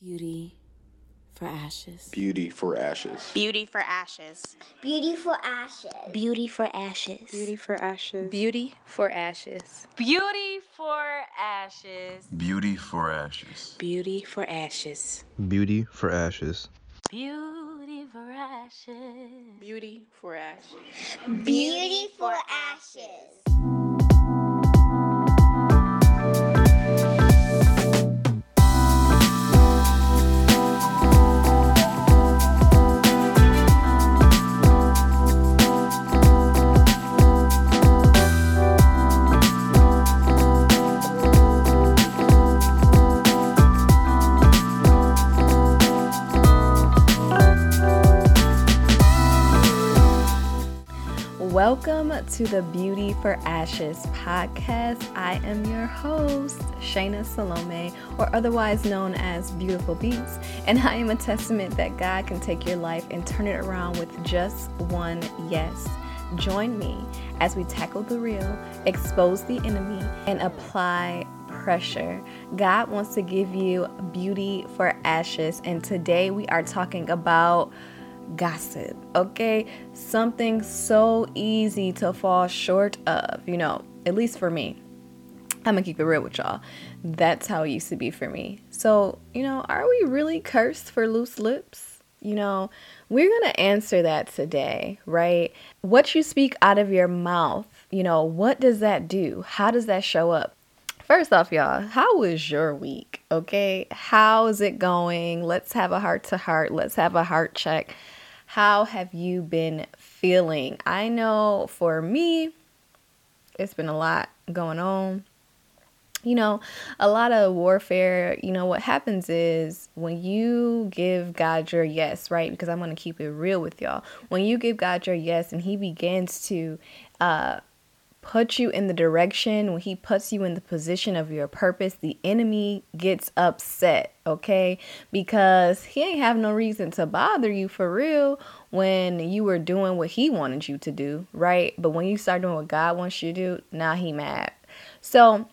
Beauty for ashes. Beauty for ashes. Beauty for ashes. Beauty for ashes. Beauty for ashes. Beauty for ashes. Beauty for ashes. Beauty for ashes. Beauty for ashes. Beauty for ashes. Beauty for ashes. Beauty for ashes. Beauty for ashes. Beauty for ashes. Welcome to the Beauty for Ashes podcast. I am your host, Shayna Salome, or otherwise known as Beautiful Beats, and I am a testament that God can take your life and turn it around with just one yes. Join me as we tackle the real, expose the enemy, and apply pressure. God wants to give you beauty for ashes, and today we are talking about gossip, okay? Something so easy to fall short of, you know, at least for me. I'm gonna keep it real with y'all. That's how it used to be for me. So, you know, are we really cursed for loose lips? You know, we're gonna answer that today, right? What you speak out of your mouth, you know, what does that do? How does that show up? First off, y'all, how was your week? Okay, how is it going? Let's have a heart to heart. Let's have a heart check. How have you been feeling? I know for me, it's been a lot going on. You know, a lot of warfare. You know, what happens is when you give God your yes, right? Because I'm going to keep it real with y'all. When you give God your yes and He begins to, uh, put you in the direction, when he puts you in the position of your purpose, the enemy gets upset, okay? Because he ain't have no reason to bother you for real when you were doing what he wanted you to do, right? But when you start doing what God wants you to do, now he mad. So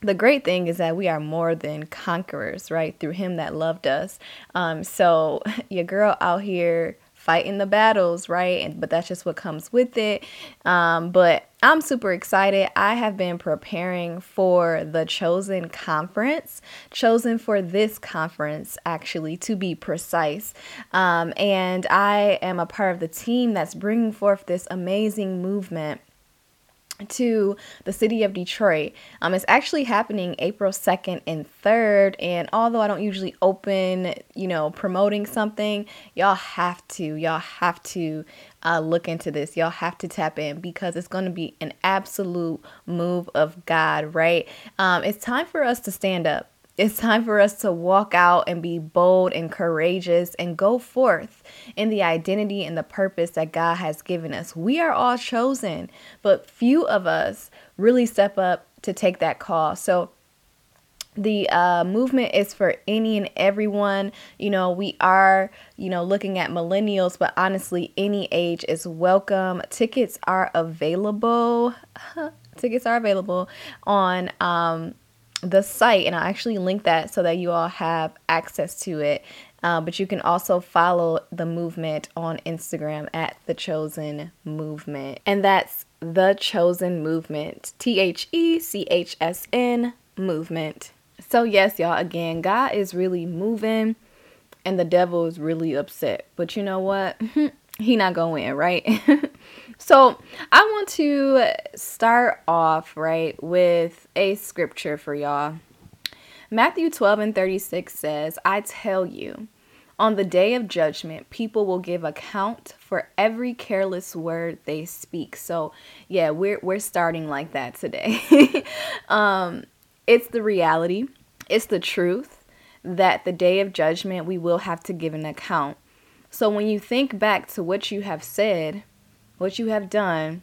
the great thing is that we are more than conquerors, right? Through him that loved us. Um, so your girl out here fighting the battles, right? And, but that's just what comes with it. Um, but I'm super excited. I have been preparing for the Chosen Conference, chosen for this conference, actually, to be precise. Um, and I am a part of the team that's bringing forth this amazing movement to the city of Detroit. Um, it's actually happening April 2nd and 3rd. And although I don't usually open, you know, promoting something, y'all have to, y'all have to uh, look into this. Y'all have to tap in because it's going to be an absolute move of God, right? Um, it's time for us to stand up. It's time for us to walk out and be bold and courageous and go forth in the identity and the purpose that God has given us. We are all chosen, but few of us really step up to take that call. So, the uh, movement is for any and everyone. You know, we are, you know, looking at millennials, but honestly, any age is welcome. Tickets are available. Tickets are available on um, the site, and I'll actually link that so that you all have access to it. Uh, but you can also follow the movement on Instagram at The Chosen Movement. And that's The Chosen Movement. T H E C H S N Movement. So, yes, y'all, again, God is really moving and the devil is really upset. But you know what? he not going right? so, I want to start off, right, with a scripture for y'all. Matthew 12 and 36 says, I tell you, on the day of judgment, people will give account for every careless word they speak. So, yeah, we're we're starting like that today. um, it's the reality, it's the truth that the day of judgment we will have to give an account. So when you think back to what you have said, what you have done,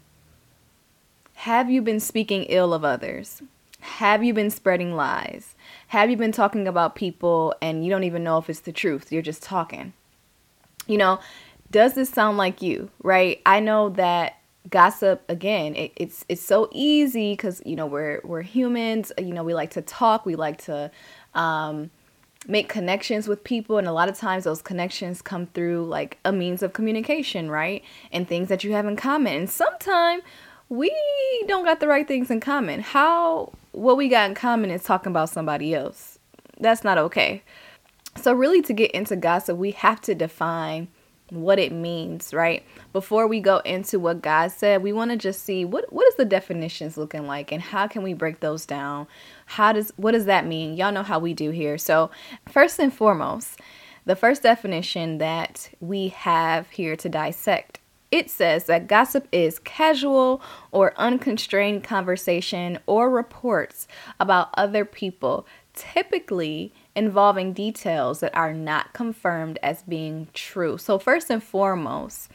have you been speaking ill of others? Have you been spreading lies? Have you been talking about people and you don't even know if it's the truth? You're just talking. You know, does this sound like you, right? I know that gossip again it, it's it's so easy because you know we're we're humans you know we like to talk we like to um make connections with people and a lot of times those connections come through like a means of communication right? And things that you have in common. And sometimes we don't got the right things in common. How what we got in common is talking about somebody else. That's not okay. So really to get into gossip we have to define what it means, right? Before we go into what God said, we want to just see what what is the definitions looking like and how can we break those down? How does what does that mean? Y'all know how we do here. So, first and foremost, the first definition that we have here to dissect it says that gossip is casual or unconstrained conversation or reports about other people, typically involving details that are not confirmed as being true. So, first and foremost,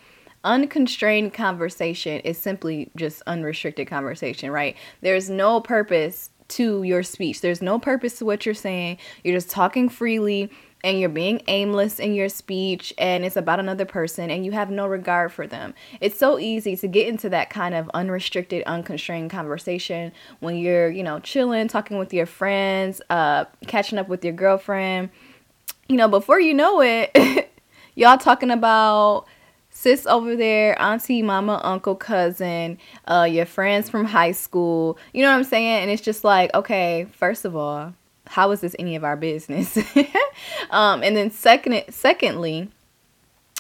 unconstrained conversation is simply just unrestricted conversation, right? There's no purpose to your speech, there's no purpose to what you're saying. You're just talking freely and you're being aimless in your speech and it's about another person and you have no regard for them. It's so easy to get into that kind of unrestricted, unconstrained conversation when you're, you know, chilling, talking with your friends, uh, catching up with your girlfriend. You know, before you know it, y'all talking about sis over there, auntie, mama, uncle, cousin, uh, your friends from high school. You know what I'm saying? And it's just like, okay, first of all, how is this any of our business? um, and then second, secondly,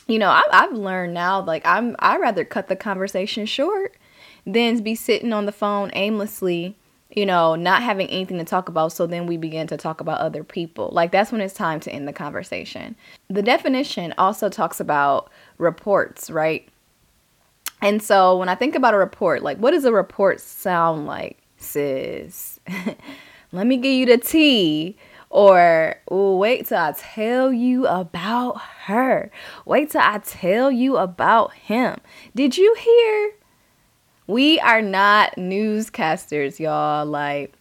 you know, I, I've learned now, like I'm, I rather cut the conversation short than be sitting on the phone aimlessly, you know, not having anything to talk about. So then we begin to talk about other people. Like that's when it's time to end the conversation. The definition also talks about reports, right? And so when I think about a report, like what does a report sound like, sis? let me give you the tea. Or wait till I tell you about her. Wait till I tell you about him. Did you hear? We are not newscasters, y'all. Like,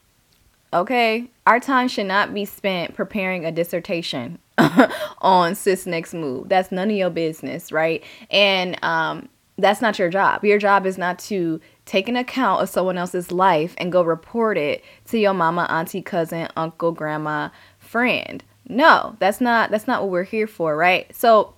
okay, our time should not be spent preparing a dissertation on sis next move. That's none of your business, right? And um, that's not your job. Your job is not to take an account of someone else's life and go report it to your mama, auntie, cousin, uncle, grandma, friend. No, that's not that's not what we're here for, right? So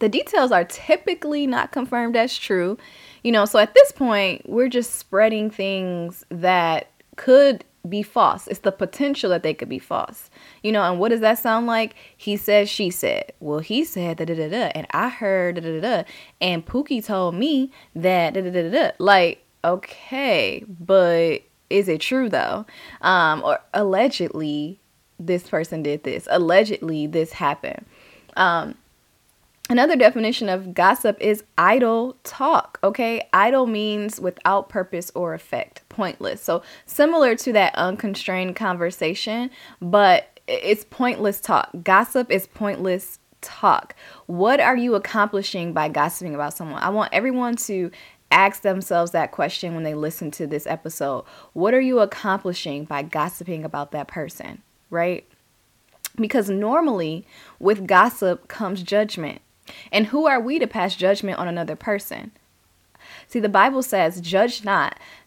the details are typically not confirmed as true. You know, so at this point, we're just spreading things that could be false. It's the potential that they could be false. You know, and what does that sound like? He said, she said. Well, he said da da da da, and I heard da da da da, and Pookie told me that da da da da. Like, okay, but is it true though? Um, or allegedly, this person did this. Allegedly, this happened. Um, Another definition of gossip is idle talk. Okay, idle means without purpose or effect, pointless. So, similar to that unconstrained conversation, but it's pointless talk. Gossip is pointless talk. What are you accomplishing by gossiping about someone? I want everyone to ask themselves that question when they listen to this episode. What are you accomplishing by gossiping about that person, right? Because normally with gossip comes judgment. And who are we to pass judgment on another person? See, the Bible says, Judge not,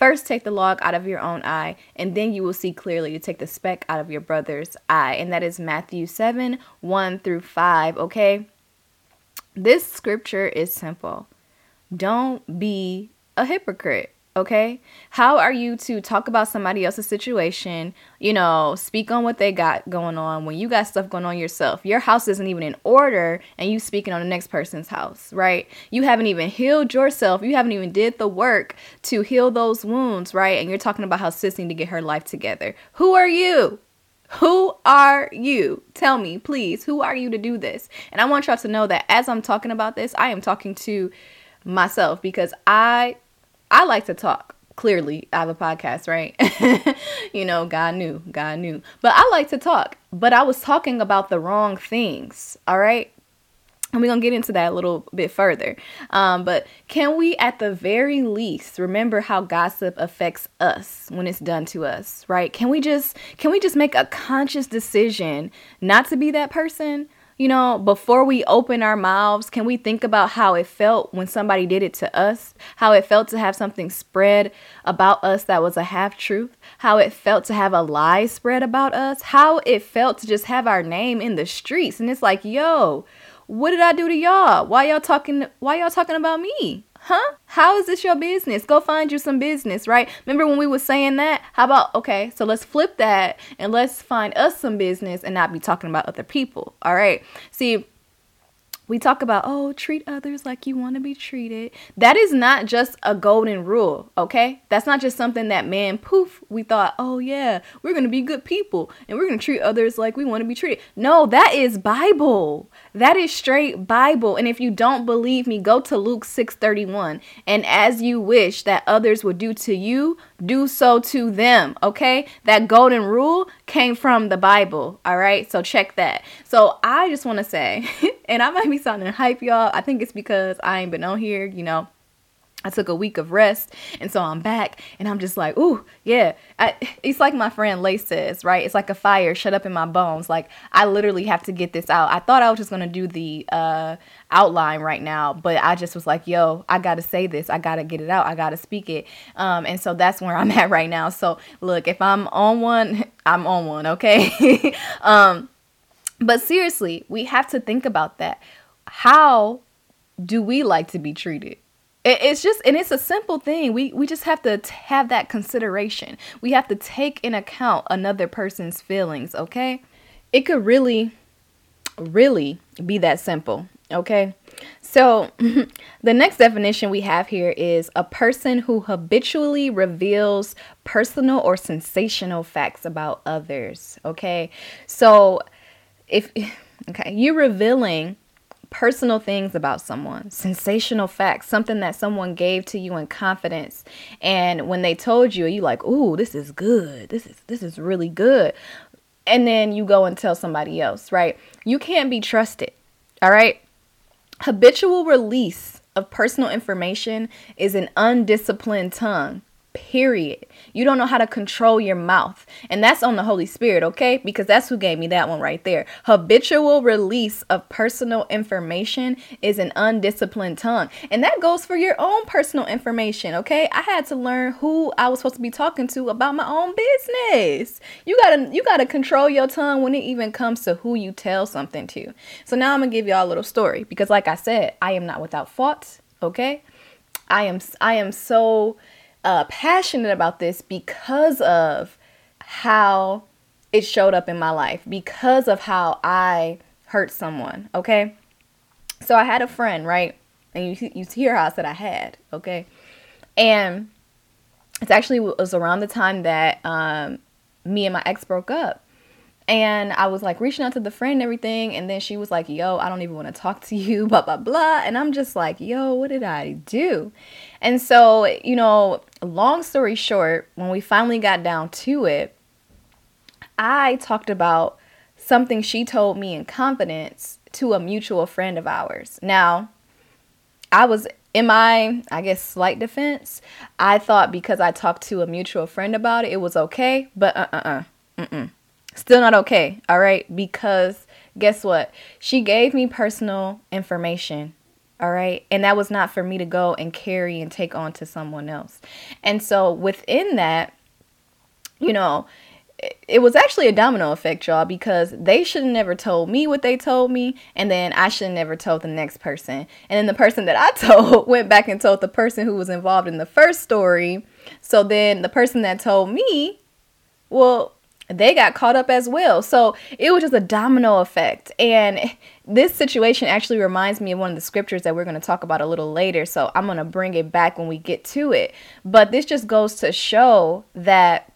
First, take the log out of your own eye, and then you will see clearly to take the speck out of your brother's eye. And that is Matthew 7 1 through 5. Okay? This scripture is simple. Don't be a hypocrite. Okay. How are you to talk about somebody else's situation? You know, speak on what they got going on when you got stuff going on yourself. Your house isn't even in order and you speaking on the next person's house, right? You haven't even healed yourself. You haven't even did the work to heal those wounds, right? And you're talking about how sis need to get her life together. Who are you? Who are you? Tell me, please. Who are you to do this? And I want y'all to know that as I'm talking about this, I am talking to myself because I I like to talk. Clearly, I have a podcast, right? you know, God knew, God knew. But I like to talk. But I was talking about the wrong things, all right? and we're gonna get into that a little bit further. Um, but can we, at the very least, remember how gossip affects us when it's done to us, right? Can we just can we just make a conscious decision not to be that person? You know, before we open our mouths, can we think about how it felt when somebody did it to us? How it felt to have something spread about us that was a half truth? How it felt to have a lie spread about us? How it felt to just have our name in the streets? And it's like, yo, what did I do to y'all? Why y'all talking why y'all talking about me? Huh? How is this your business? Go find you some business, right? Remember when we were saying that? How about okay, so let's flip that and let's find us some business and not be talking about other people. All right. See, we talk about, oh, treat others like you want to be treated. That is not just a golden rule, okay? That's not just something that man, poof, we thought, oh, yeah, we're going to be good people and we're going to treat others like we want to be treated. No, that is Bible. That is straight Bible. And if you don't believe me, go to Luke 6:31. And as you wish that others would do to you, do so to them, okay? That golden rule came from the Bible, all right? So check that. So I just want to say, and I might be sounding hype, y'all. I think it's because I ain't been on here, you know. I took a week of rest, and so I'm back, and I'm just like, ooh, yeah. I, it's like my friend Lace says, right? It's like a fire shut up in my bones. Like I literally have to get this out. I thought I was just gonna do the uh, outline right now, but I just was like, yo, I gotta say this. I gotta get it out. I gotta speak it. Um, and so that's where I'm at right now. So look, if I'm on one, I'm on one. Okay. um, but seriously, we have to think about that. How do we like to be treated? It's just and it's a simple thing. We we just have to t- have that consideration. We have to take in account another person's feelings okay? It could really really be that simple okay? So the next definition we have here is a person who habitually reveals personal or sensational facts about others okay? So if okay you're revealing personal things about someone, sensational facts, something that someone gave to you in confidence. And when they told you, you like, "Ooh, this is good. This is this is really good." And then you go and tell somebody else, right? You can't be trusted. All right? Habitual release of personal information is an undisciplined tongue period. You don't know how to control your mouth. And that's on the Holy Spirit, okay? Because that's who gave me that one right there. Habitual release of personal information is an undisciplined tongue. And that goes for your own personal information, okay? I had to learn who I was supposed to be talking to about my own business. You got to you got to control your tongue when it even comes to who you tell something to. So now I'm going to give y'all a little story because like I said, I am not without fault, okay? I am I am so uh, passionate about this because of how it showed up in my life, because of how I hurt someone. Okay. So I had a friend, right? And you, you hear how I said I had. Okay. And it's actually it was around the time that um, me and my ex broke up. And I was like reaching out to the friend and everything. And then she was like, yo, I don't even want to talk to you, blah, blah, blah. And I'm just like, yo, what did I do? And so, you know, long story short, when we finally got down to it, I talked about something she told me in confidence to a mutual friend of ours. Now, I was in my, I guess, slight defense. I thought because I talked to a mutual friend about it, it was okay. But uh uh uh. Mm-mm. Still not okay, all right? Because guess what? She gave me personal information, all right? And that was not for me to go and carry and take on to someone else. And so within that, you know, it was actually a domino effect, y'all, because they should have never told me what they told me, and then I should have never told the next person. And then the person that I told went back and told the person who was involved in the first story. So then the person that told me, well, they got caught up as well. So it was just a domino effect. And this situation actually reminds me of one of the scriptures that we're going to talk about a little later. So I'm going to bring it back when we get to it. But this just goes to show that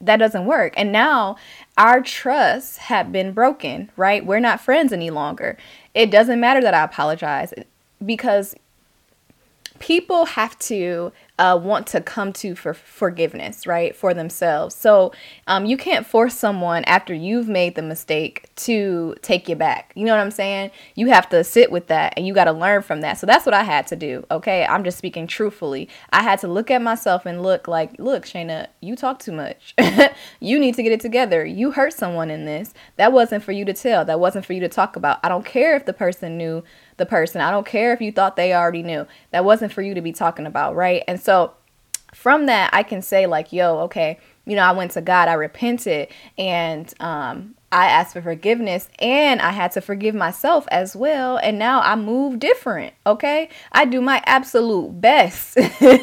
that doesn't work. And now our trust have been broken, right? We're not friends any longer. It doesn't matter that I apologize because people have to uh, want to come to for forgiveness, right, for themselves. So um, you can't force someone after you've made the mistake to take you back. You know what I'm saying? You have to sit with that and you got to learn from that. So that's what I had to do. Okay, I'm just speaking truthfully. I had to look at myself and look like, look, Shayna, you talk too much. you need to get it together. You hurt someone in this. That wasn't for you to tell. That wasn't for you to talk about. I don't care if the person knew the person. I don't care if you thought they already knew. That wasn't for you to be talking about, right? And so from that, I can say, like, yo, okay, you know, I went to God, I repented, and um, I asked for forgiveness and I had to forgive myself as well. And now I move different. Okay. I do my absolute best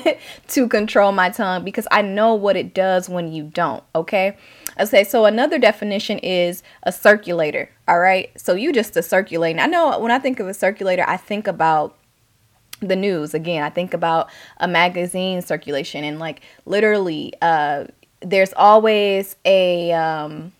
to control my tongue because I know what it does when you don't. Okay. Okay. So another definition is a circulator. All right. So you just a circulating. I know when I think of a circulator, I think about the news again i think about a magazine circulation and like literally uh there's always a um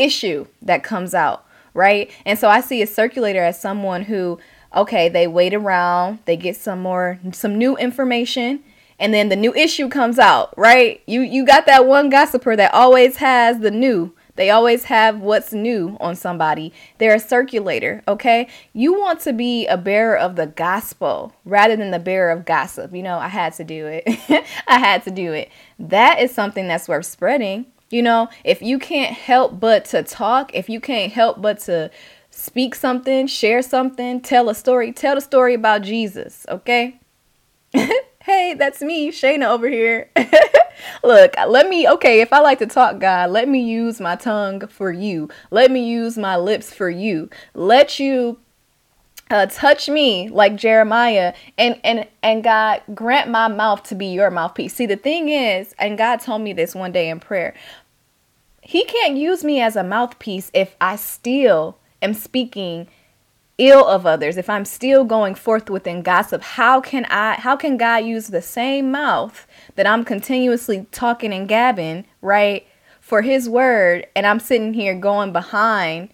issue that comes out, right? And so I see a circulator as someone who, okay, they wait around, they get some more, some new information, and then the new issue comes out, right? You you got that one gossiper that always has the new. They always have what's new on somebody. They're a circulator, okay? You want to be a bearer of the gospel rather than the bearer of gossip. You know, I had to do it. I had to do it. That is something that's worth spreading. You know, if you can't help but to talk, if you can't help but to speak something, share something, tell a story, tell the story about Jesus, okay? hey, that's me, Shayna over here. Look, let me, okay, if I like to talk, God, let me use my tongue for you. Let me use my lips for you. Let you uh, touch me like Jeremiah and and and God grant my mouth to be your mouthpiece. See, the thing is, and God told me this one day in prayer. He can't use me as a mouthpiece if I still am speaking ill of others, if I'm still going forth within gossip, how can I how can God use the same mouth that I'm continuously talking and gabbing, right, for his word and I'm sitting here going behind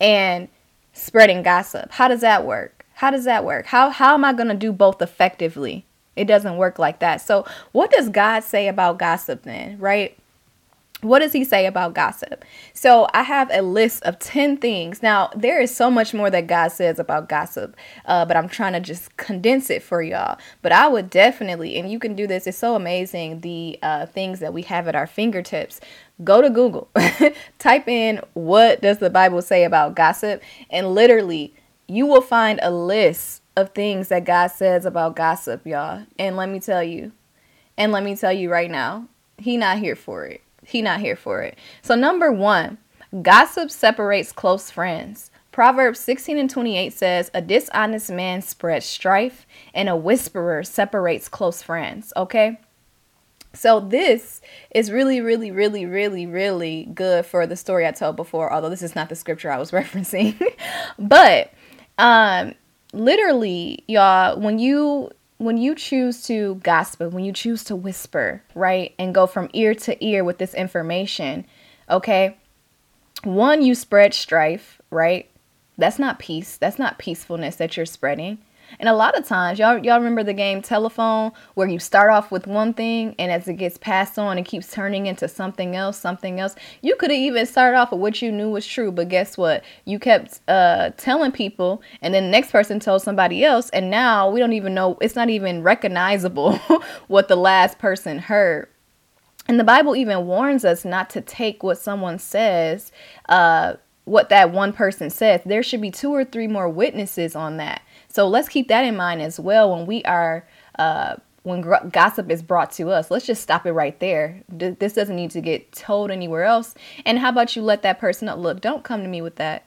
and spreading gossip? How does that work? How does that work? How how am I going to do both effectively? It doesn't work like that. So, what does God say about gossip then, right? What does he say about gossip? So I have a list of 10 things. Now, there is so much more that God says about gossip, uh, but I'm trying to just condense it for y'all. But I would definitely, and you can do this, it's so amazing the uh, things that we have at our fingertips. Go to Google, type in what does the Bible say about gossip, and literally you will find a list of things that God says about gossip, y'all. And let me tell you, and let me tell you right now, he not here for it he not here for it. So number one, gossip separates close friends. Proverbs 16 and 28 says, A dishonest man spreads strife, and a whisperer separates close friends. Okay? So this is really, really, really, really, really good for the story I told before, although this is not the scripture I was referencing. but um literally, y'all, when you when you choose to gossip, when you choose to whisper, right, and go from ear to ear with this information, okay, one, you spread strife, right? That's not peace. That's not peacefulness that you're spreading. And a lot of times, y'all y'all remember the game telephone where you start off with one thing and as it gets passed on, it keeps turning into something else, something else. You could have even started off with what you knew was true, but guess what? You kept uh, telling people, and then the next person told somebody else, and now we don't even know. It's not even recognizable what the last person heard. And the Bible even warns us not to take what someone says, uh, what that one person says. There should be two or three more witnesses on that. So let's keep that in mind as well when we are uh, when gossip is brought to us. Let's just stop it right there. This doesn't need to get told anywhere else. And how about you let that person know? Look, don't come to me with that.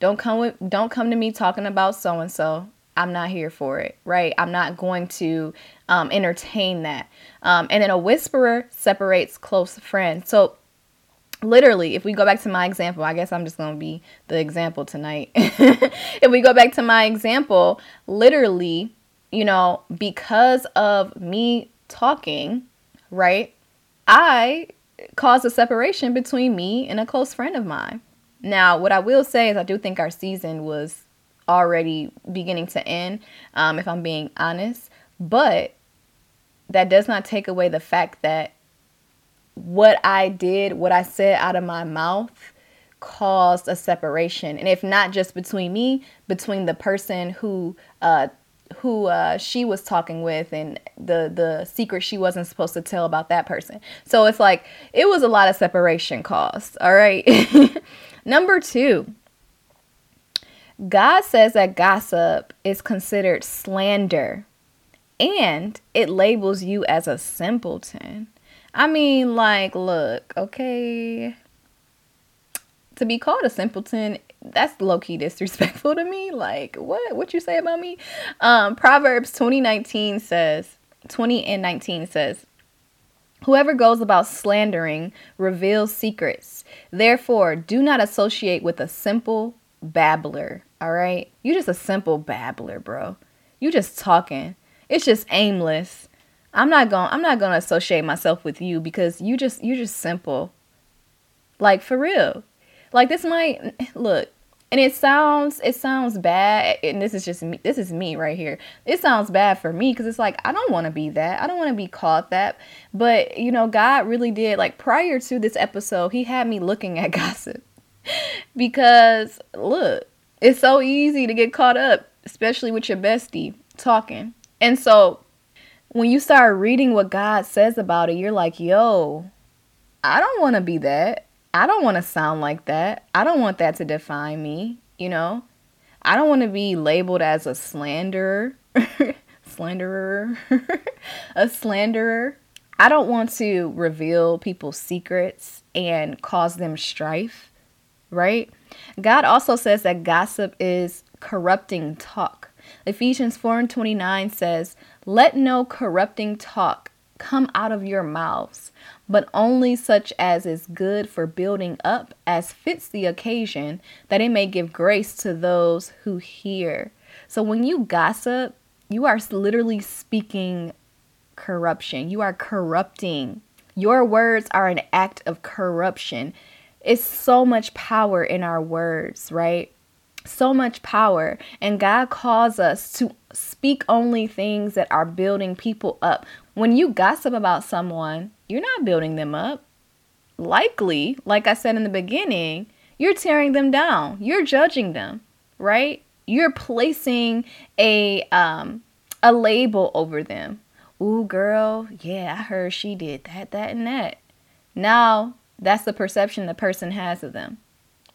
Don't come with. Don't come to me talking about so and so. I'm not here for it, right? I'm not going to um, entertain that. Um, and then a whisperer separates close friends. So literally if we go back to my example i guess i'm just going to be the example tonight. If we go back to my example literally you know because of me talking right i caused a separation between me and a close friend of mine. Now what i will say is i do think our season was already beginning to end um, if i'm being honest but that does not take away the fact that what I did, what I said out of my mouth caused a separation. And if not just between me, between the person who uh who uh, she was talking with and the the secret she wasn't supposed to tell about that person. So it's like it was a lot of separation caused. All right. Number two, God says that gossip is considered slander and it labels you as a simpleton. I mean, like, look, okay. To be called a simpleton, that's low key disrespectful to me. Like, what? What you say about me? Um, Proverbs 2019 says, 20 and 19 says, Whoever goes about slandering reveals secrets. Therefore, do not associate with a simple babbler. All right? You just a simple babbler, bro. You just talking. It's just aimless. I'm not going I'm not going to associate myself with you because you just you just simple. Like for real. Like this might look, and it sounds it sounds bad and this is just me this is me right here. It sounds bad for me because it's like i don't want to be that. I don't want to be called that. But you know god really did like prior to this episode he had me looking at gossip. Because look it's so easy to get caught up especially with your bestie talking. And so when you start reading what god says about it you're like yo i don't want to be that I don't want to sound like that. I don't want that to define me, you know? I don't want to be labeled as a slanderer, slanderer, a slanderer. I don't want to reveal people's secrets and cause them strife, right? God also says that gossip is corrupting talk. Ephesians 4 and 29 says, Let no corrupting talk come out of your mouths, but only such as is good for building up as fits the occasion, that it may give grace to those who hear. So when you gossip, you are literally speaking corruption. You are corrupting. Your words are an act of corruption. It's so much power in our words, right? So much power. And God calls us to speak only things that are building people up. When you gossip about someone, you're not building them up. Likely, like I said in the beginning, you're tearing them down. You're judging them, right? You're placing a um a label over them. Ooh, girl, yeah, I heard she did that, that, and that. Now, that's the perception the person has of them,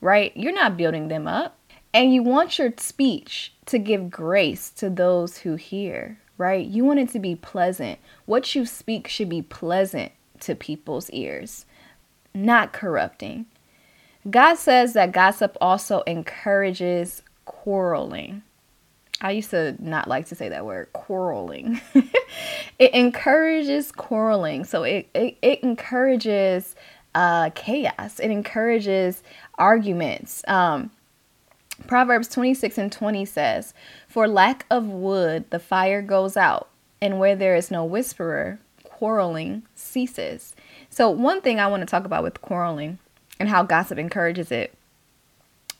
right? You're not building them up. And you want your speech to give grace to those who hear, right? You want it to be pleasant. What you speak should be pleasant to people's ears, not corrupting. God says that gossip also encourages quarreling. I used to not like to say that word, quarreling. it encourages quarreling. So it, it, it encourages uh, chaos, it encourages arguments. Um, Proverbs 26 and 20 says, For lack of wood, the fire goes out, and where there is no whisperer, quarreling ceases. So, one thing I want to talk about with quarreling and how gossip encourages it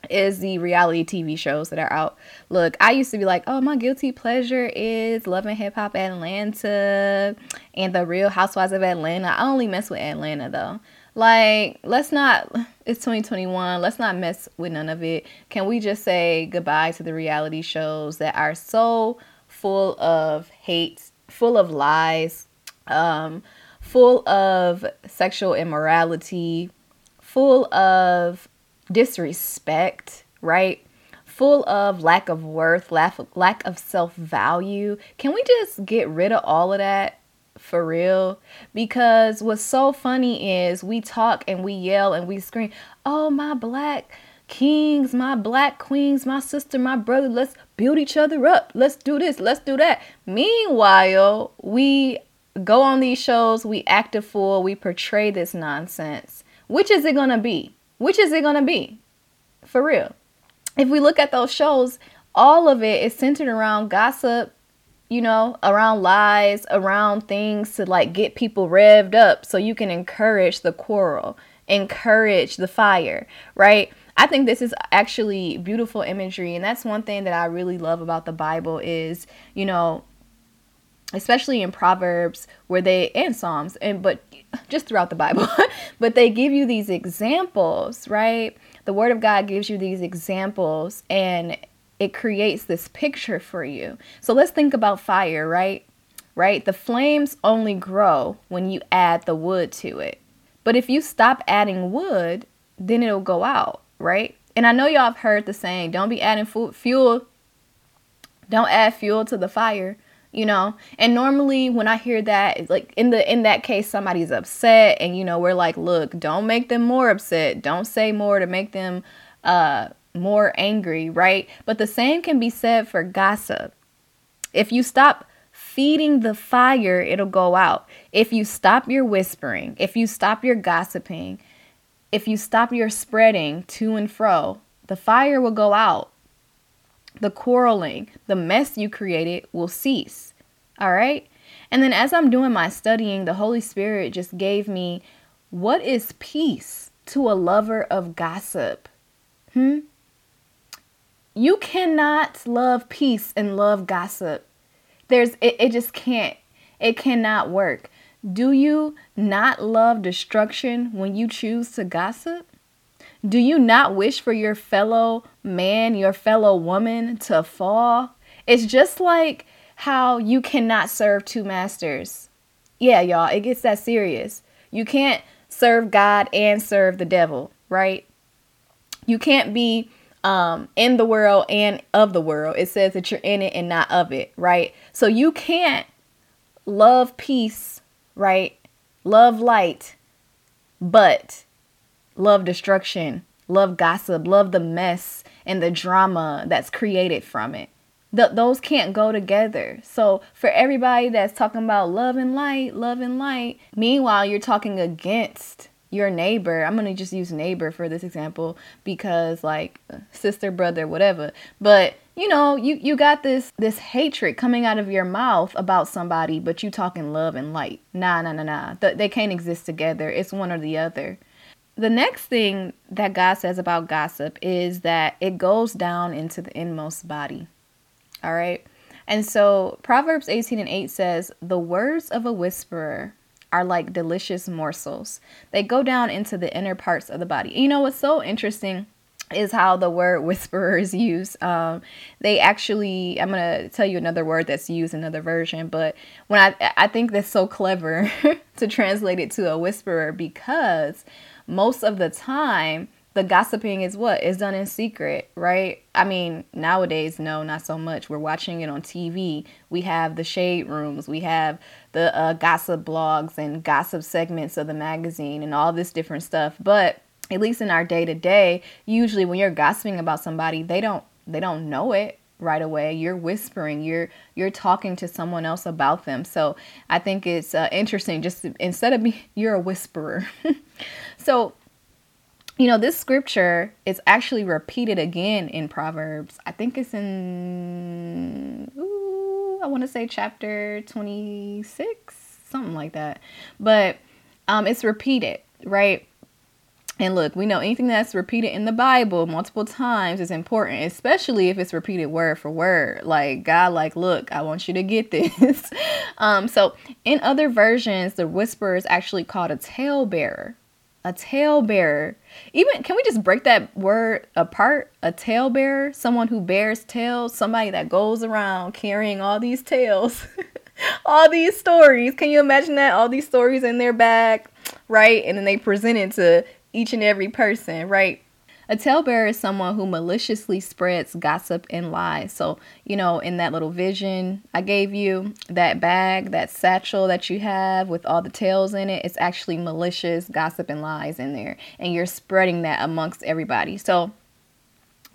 is the reality TV shows that are out. Look, I used to be like, oh, my guilty pleasure is Love and Hip Hop Atlanta and The Real Housewives of Atlanta. I only mess with Atlanta though. Like, let's not, it's 2021, let's not mess with none of it. Can we just say goodbye to the reality shows that are so full of hate, full of lies, um, full of sexual immorality, full of disrespect, right? Full of lack of worth, lack, lack of self value. Can we just get rid of all of that for real? Because what's so funny is we talk and we yell and we scream, oh, my black kings, my black queens, my sister, my brother, let's build each other up. Let's do this, let's do that. Meanwhile, we go on these shows, we act a fool, we portray this nonsense. Which is it gonna be? Which is it gonna be? For real. If we look at those shows, all of it is centered around gossip, you know, around lies, around things to like get people revved up so you can encourage the quarrel, encourage the fire, right? I think this is actually beautiful imagery and that's one thing that I really love about the Bible is, you know, especially in Proverbs where they and Psalms and but just throughout the Bible, but they give you these examples, right? The word of God gives you these examples and it creates this picture for you. So let's think about fire, right? Right? The flames only grow when you add the wood to it. But if you stop adding wood, then it'll go out, right? And I know y'all have heard the saying, don't be adding fuel, don't add fuel to the fire you know and normally when i hear that like in the in that case somebody's upset and you know we're like look don't make them more upset don't say more to make them uh more angry right but the same can be said for gossip if you stop feeding the fire it'll go out if you stop your whispering if you stop your gossiping if you stop your spreading to and fro the fire will go out the quarreling, the mess you created will cease. All right? And then as I'm doing my studying, the Holy Spirit just gave me what is peace to a lover of gossip? Hmm? You cannot love peace and love gossip. There's it, it just can't. It cannot work. Do you not love destruction when you choose to gossip? Do you not wish for your fellow man, your fellow woman to fall? It's just like how you cannot serve two masters. Yeah, y'all, it gets that serious. You can't serve God and serve the devil, right? You can't be um, in the world and of the world. It says that you're in it and not of it, right? So you can't love peace, right? Love light, but love destruction, love gossip, love the mess and the drama that's created from it. Th- those can't go together. So, for everybody that's talking about love and light, love and light, meanwhile, you're talking against your neighbor. I'm to just use neighbor for this example because like sister, brother, whatever. But you know, you you got this this hatred coming out of your mouth about somebody, but you talking love and light. Nah, nah, nah, nah. Th- they can't exist together. It's one or the other. The next thing that God says about gossip is that it goes down into the inmost body. All right. And so Proverbs 18 and 8 says, The words of a whisperer are like delicious morsels. They go down into the inner parts of the body. You know what's so interesting is how the word whisperer is used. Um, they actually, I'm gonna tell you another word that's used another version, but when I I think that's so clever to translate it to a whisperer because most of the time the gossiping is what? Is done in secret right? I mean nowadays no not so much. We're watching it on tv we have the shade rooms. We have the uh, gossip blogs and gossip segments of the magazine and all this different stuff. But at least in our day to day usually when you're gossiping about somebody they don't they don't know it right away. You're whispering. You're you're talking to someone else about them. So i think it's uh, interesting just instead of be you're a whisperer. So you know this scripture is actually repeated again in proverbs i think it's in ooh, i want to say chapter 26 something like that but um it's repeated right and look, we know anything that's repeated in the Bible multiple times is important, especially if it's repeated word for word. Like God, like, look, I want you to get this. um, so in other versions, the whisperer is actually called a talebearer. A talebearer. Even can we just break that word apart? A talebearer, someone who bears tales, somebody that goes around carrying all these tales. all these stories. Can you imagine that? All these stories in their bag, right? And then they present it to each and every person, right? A talebearer is someone who maliciously spreads gossip and lies. So, you know, in that little vision I gave you, that bag, that satchel that you have with all the tales in it, it's actually malicious gossip and lies in there. And you're spreading that amongst everybody. So,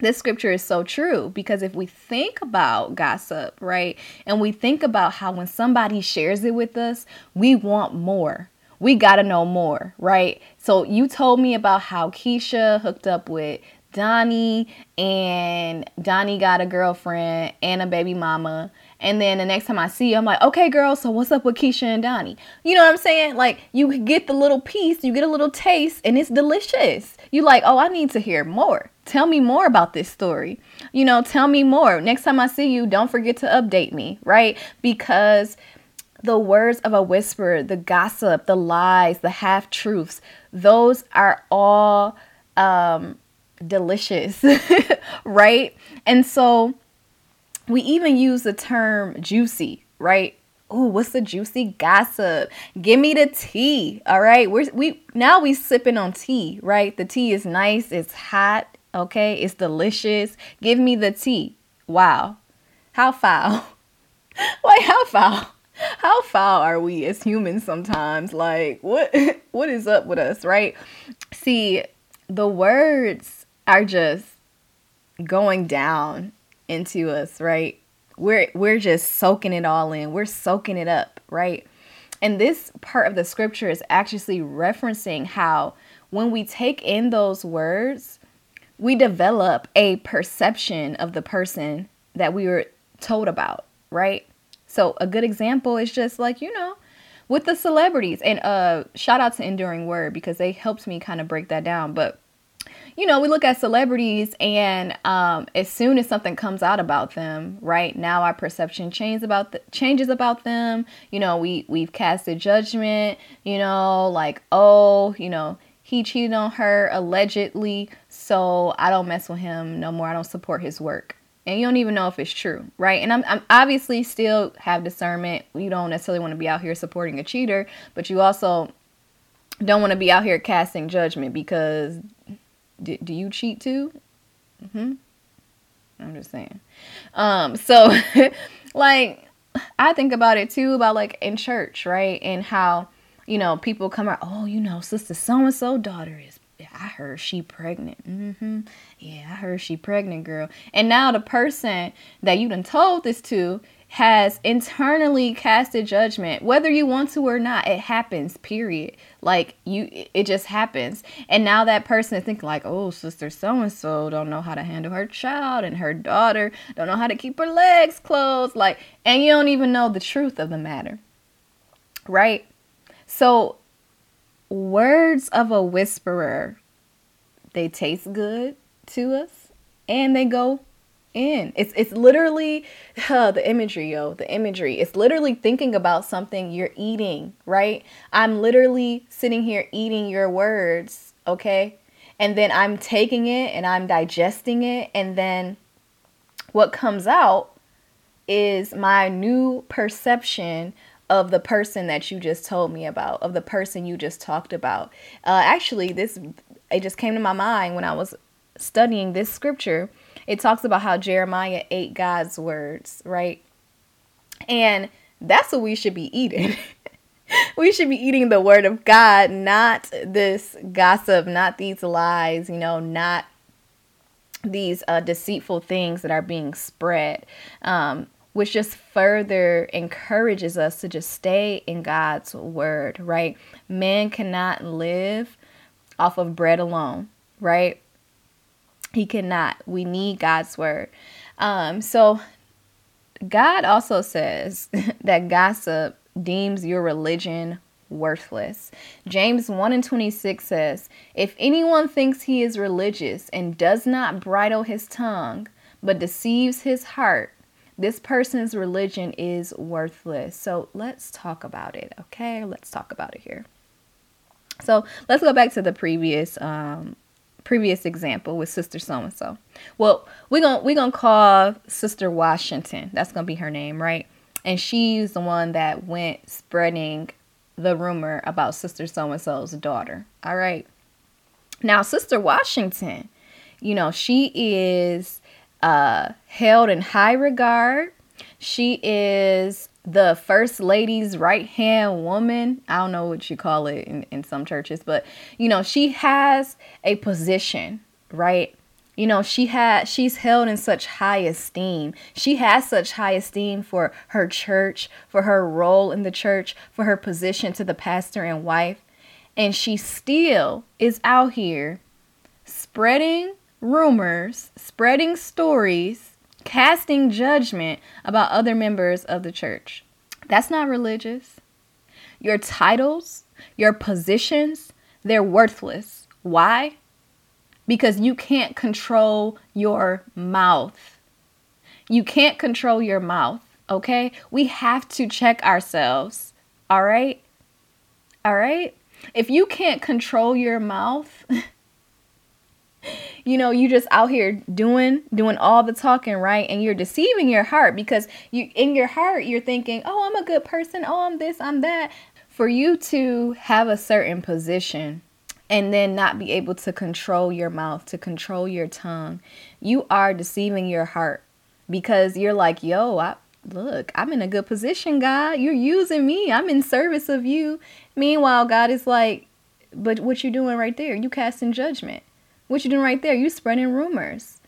this scripture is so true because if we think about gossip, right, and we think about how when somebody shares it with us, we want more we got to know more, right? So you told me about how Keisha hooked up with Donnie and Donnie got a girlfriend and a baby mama. And then the next time I see you, I'm like, okay, girl, so what's up with Keisha and Donnie? You know what I'm saying? Like, you get the little piece, you get a little taste, and it's delicious. You like, oh, I need to hear more. Tell me more about this story. You know, tell me more. Next time I see you, don't forget to update me, right? Because the words of a whisper, the gossip, the lies, the half truths, those are all um, delicious, right? And so we even use the term juicy, right? Oh, what's the juicy gossip? Give me the tea. All right. We're we now we sipping on tea, right? The tea is nice, it's hot, okay, it's delicious. Give me the tea. Wow. How foul. Why how foul how foul are we as humans sometimes? Like what what is up with us right? See the words are just going down into us right? We're we're just soaking it all in. We're soaking it up right? And this part of the scripture is actually referencing how when we take in those words we develop a perception of the person that we were told about right so a good example is just like, you know, with the celebrities and uh shout out to Enduring Word because they helped me kind of break that down. But you know, we look at celebrities and um, as soon as something comes out about them, right now our perception changes about the, changes about them. You know, we we've casted judgment. You know, like oh, you know, he cheated on her allegedly, so I don't mess with him no more. I don't support his work and you don't even know if it's true, right? And I'm, I'm obviously still have discernment. You don't necessarily want to be out here supporting a cheater, but you also don't want to be out here casting judgment because do, do you cheat too? hmm I'm just saying. Um, so like I think about it too about like in church, right? And how you know people come out, oh, you know, sister so and so daughter is I heard she pregnant. Mm-hmm. Yeah, I heard she pregnant, girl. And now the person that you done told this to has internally casted judgment whether you want to or not it happens period like you it just happens and now that person is thinking like oh sister so and so don't know how to handle her child and her daughter don't know how to keep her legs closed like and you don't even know the truth of the matter right so words of a whisperer they taste good to us and they go in. It's it's literally uh, the imagery, yo, the imagery. It's literally thinking about something you're eating, right? I'm literally sitting here eating your words, okay? And then I'm taking it and I'm digesting it and then what comes out is my new perception of the person that you just told me about, of the person you just talked about. Uh, actually, this it just came to my mind when I was studying this scripture. It talks about how Jeremiah ate God's words, right? And that's what we should be eating. we should be eating the word of God, not this gossip, not these lies, you know, not these uh, deceitful things that are being spread. Um, which just further encourages us to just stay in God's word, right? Man cannot live off of bread alone, right? He cannot. We need God's word. Um, so God also says that gossip deems your religion worthless. James 1 and 26 says, If anyone thinks he is religious and does not bridle his tongue, but deceives his heart, this person's religion is worthless. So let's talk about it, okay? Let's talk about it here. So let's go back to the previous um, previous example with Sister So and So. Well, we're gonna we're gonna call Sister Washington. That's gonna be her name, right? And she's the one that went spreading the rumor about Sister So and So's daughter. All right. Now, Sister Washington, you know, she is uh, held in high regard. She is the first lady's right hand woman. I don't know what you call it in, in some churches, but you know, she has a position, right? You know, she had she's held in such high esteem. She has such high esteem for her church, for her role in the church, for her position to the pastor and wife. And she still is out here spreading rumors, spreading stories, casting judgment about other members of the church. That's not religious. Your titles, your positions, they're worthless. Why? Because you can't control your mouth. You can't control your mouth. Okay? We have to check ourselves. All right? All right? If you can't control your mouth, you know, you just out here doing doing all the talking, right? And you're deceiving your heart because you in your heart you're thinking, "Oh, I'm a good person. Oh, I'm this, I'm that." For you to have a certain position and then not be able to control your mouth, to control your tongue, you are deceiving your heart because you're like, "Yo, I look, I'm in a good position, God. You're using me. I'm in service of you." Meanwhile, God is like, "But what you doing right there? You casting judgment." What you doing right there? You spreading rumors.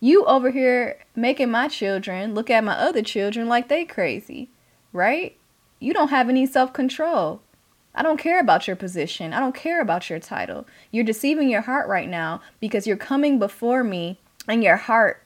You over here making my children look at my other children like they crazy, right? You don't have any self-control. I don't care about your position. I don't care about your title. You're deceiving your heart right now because you're coming before me and your heart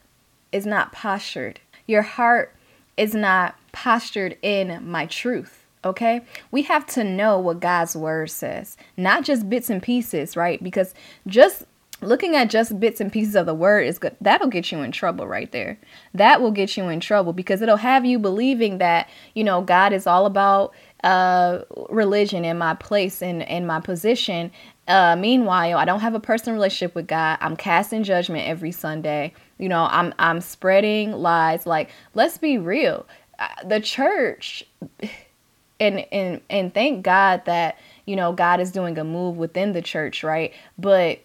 is not postured. Your heart is not postured in my truth. Okay? We have to know what God's word says, not just bits and pieces, right? Because just looking at just bits and pieces of the word is good. That'll get you in trouble right there. That will get you in trouble because it'll have you believing that you know god is all about uh religion and my place and and my position. Uh meanwhile i don't have a personal relationship with god. I'm casting judgment every sunday. You know i'm i'm spreading lies. Like let's be real. Uh, the church and and and thank god that you know god is doing a move within the church right? But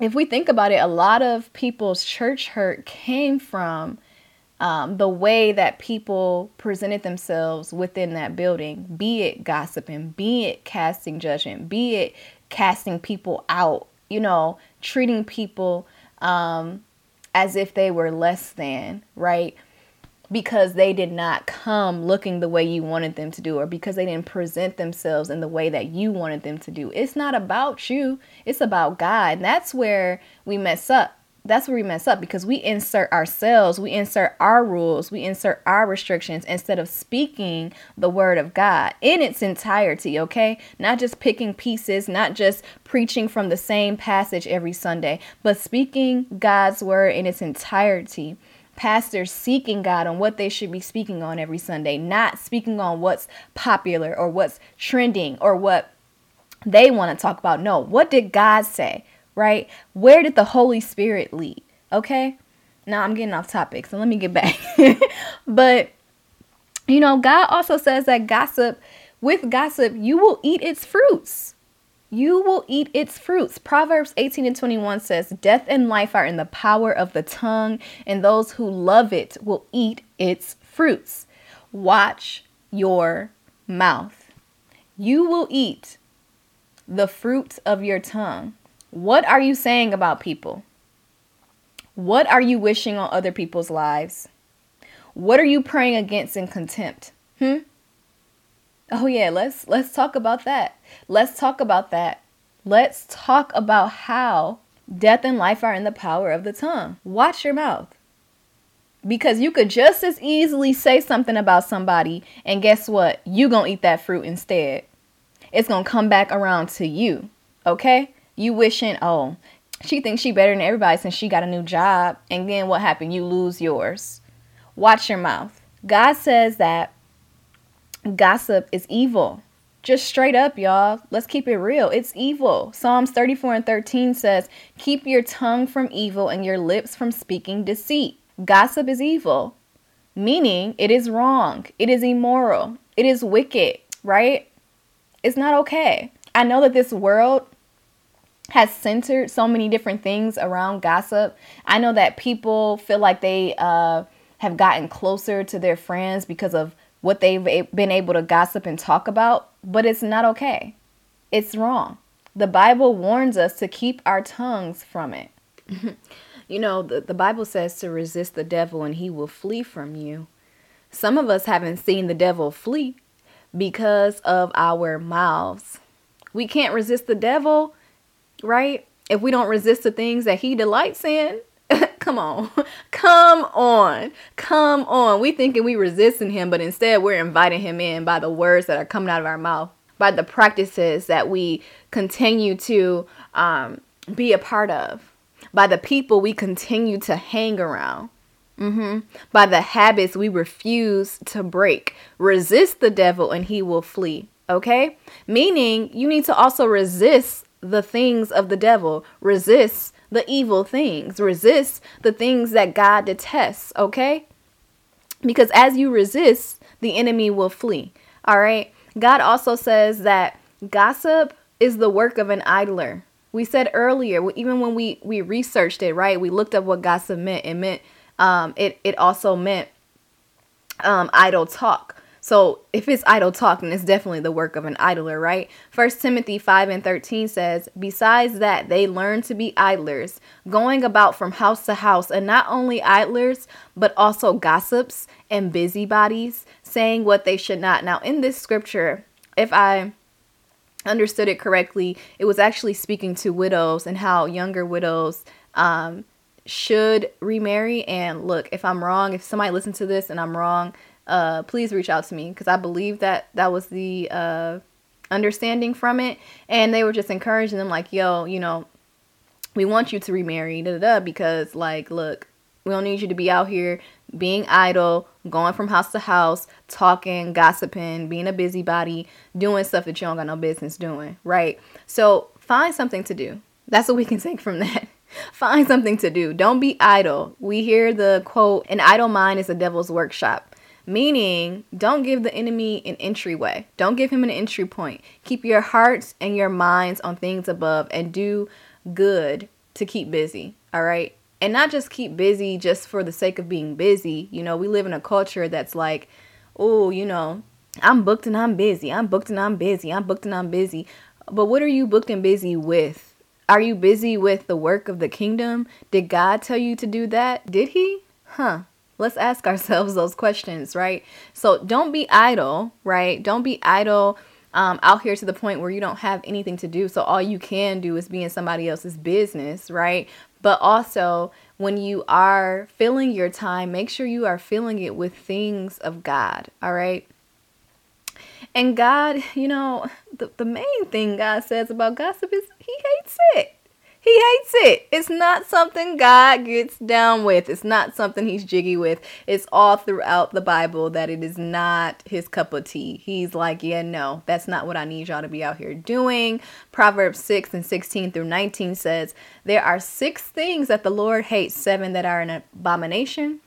if we think about it, a lot of people's church hurt came from um, the way that people presented themselves within that building, be it gossiping, be it casting judgment, be it casting people out, you know, treating people um, as if they were less than, right? Because they did not come looking the way you wanted them to do or because they didn't present themselves in the way that you wanted them to do. It's not about you, it's about God. And that's where we mess up. That's where we mess up because we insert ourselves, we insert our rules, we insert our restrictions instead of speaking the word of God in its entirety, okay? Not just picking pieces, not just preaching from the same passage every Sunday, but speaking God's word in its entirety pastors seeking God on what they should be speaking on every Sunday, not speaking on what's popular or what's trending or what they want to talk about. No, what did God say, right? Where did the Holy Spirit lead? Okay? Now I'm getting off topic, so let me get back. but, you know, God also says that gossip, with gossip, you will eat its fruits you will eat its fruits. Proverbs 18 and 21 says, Death and life are in the power of the tongue, and those who love it will eat its fruits. Watch your mouth. You will eat the fruit of your tongue. What are you saying about people? What are you wishing on other people's lives? What are you praying against in contempt? Hmm? Oh yeah, let's let's talk about that. Let's talk about that. Let's talk about how death and life are in the power of the tongue. Watch your mouth. Because you could just as easily say something about somebody and guess what? You going to eat that fruit instead. It's going to come back around to you. Okay? You wishing, "Oh, she thinks she better than everybody since she got a new job." And then what happened? You lose yours. Watch your mouth. God says that Gossip is evil. Just straight up, y'all. Let's keep it real. It's evil. Psalms 34 and 13 says, Keep your tongue from evil and your lips from speaking deceit. Gossip is evil, meaning it is wrong, it is immoral, it is wicked, right? It's not okay. I know that this world has centered so many different things around gossip. I know that people feel like they uh, have gotten closer to their friends because of what they've been able to gossip and talk about, but it's not okay. It's wrong. The Bible warns us to keep our tongues from it. you know, the, the Bible says to resist the devil and he will flee from you. Some of us haven't seen the devil flee because of our mouths. We can't resist the devil, right? If we don't resist the things that he delights in. Come on. Come on. Come on. We thinking we resisting him, but instead we're inviting him in by the words that are coming out of our mouth, by the practices that we continue to um, be a part of, by the people we continue to hang around. Mm-hmm. By the habits we refuse to break. Resist the devil and he will flee. Okay? Meaning you need to also resist the things of the devil. Resist the evil things. Resist the things that God detests. Okay? Because as you resist, the enemy will flee. All right? God also says that gossip is the work of an idler. We said earlier, even when we we researched it, right? We looked up what gossip meant. It meant um, it it also meant um, idle talk. So if it's idle talk, then it's definitely the work of an idler, right? First Timothy 5 and 13 says, Besides that, they learn to be idlers, going about from house to house, and not only idlers, but also gossips and busybodies, saying what they should not. Now, in this scripture, if I understood it correctly, it was actually speaking to widows and how younger widows um, should remarry. And look, if I'm wrong, if somebody listens to this and I'm wrong, uh, please reach out to me because I believe that that was the uh, understanding from it. And they were just encouraging them, like, yo, you know, we want you to remarry, da da da, because, like, look, we don't need you to be out here being idle, going from house to house, talking, gossiping, being a busybody, doing stuff that you don't got no business doing, right? So find something to do. That's what we can take from that. find something to do. Don't be idle. We hear the quote, an idle mind is a devil's workshop. Meaning, don't give the enemy an entryway. Don't give him an entry point. Keep your hearts and your minds on things above and do good to keep busy. All right and not just keep busy just for the sake of being busy. You know, we live in a culture that's like, oh, you know, I'm booked and I'm busy. I'm booked and I'm busy. I'm booked and I'm busy. But what are you booked and busy with? Are you busy with the work of the kingdom? Did God tell you to do that? Did He? Huh. Let's ask ourselves those questions, right? So don't be idle, right? Don't be idle um, out here to the point where you don't have anything to do. So all you can do is be in somebody else's business, right? But also, when you are filling your time, make sure you are filling it with things of God, all right? And God, you know, the, the main thing God says about gossip is He hates it. He hates it. It's not something God gets down with. It's not something he's jiggy with. It's all throughout the Bible that it is not his cup of tea. He's like, yeah, no, that's not what I need y'all to be out here doing. Proverbs 6 and 16 through 19 says, There are six things that the Lord hates, seven that are an abomination